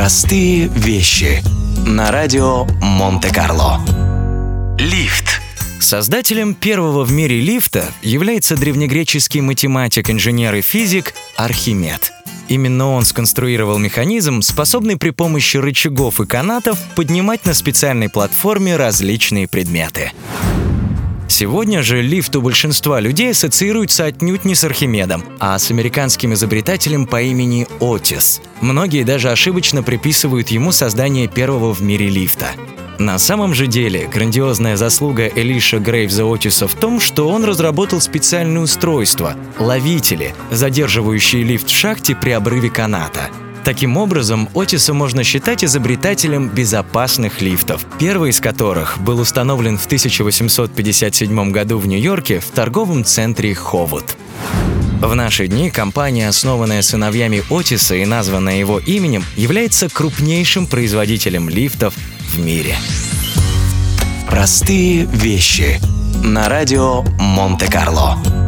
Простые вещи на радио Монте-Карло. Лифт. Создателем первого в мире лифта является древнегреческий математик, инженер и физик Архимед. Именно он сконструировал механизм, способный при помощи рычагов и канатов поднимать на специальной платформе различные предметы. Сегодня же лифт у большинства людей ассоциируется отнюдь не с Архимедом, а с американским изобретателем по имени Отис. Многие даже ошибочно приписывают ему создание первого в мире лифта. На самом же деле, грандиозная заслуга Элиша Грейвза Отиса в том, что он разработал специальное устройство – ловители, задерживающие лифт в шахте при обрыве каната – Таким образом, Отиса можно считать изобретателем безопасных лифтов, первый из которых был установлен в 1857 году в Нью-Йорке в торговом центре Ховуд. В наши дни компания, основанная сыновьями Отиса и названная его именем, является крупнейшим производителем лифтов в мире. Простые вещи на радио Монте-Карло.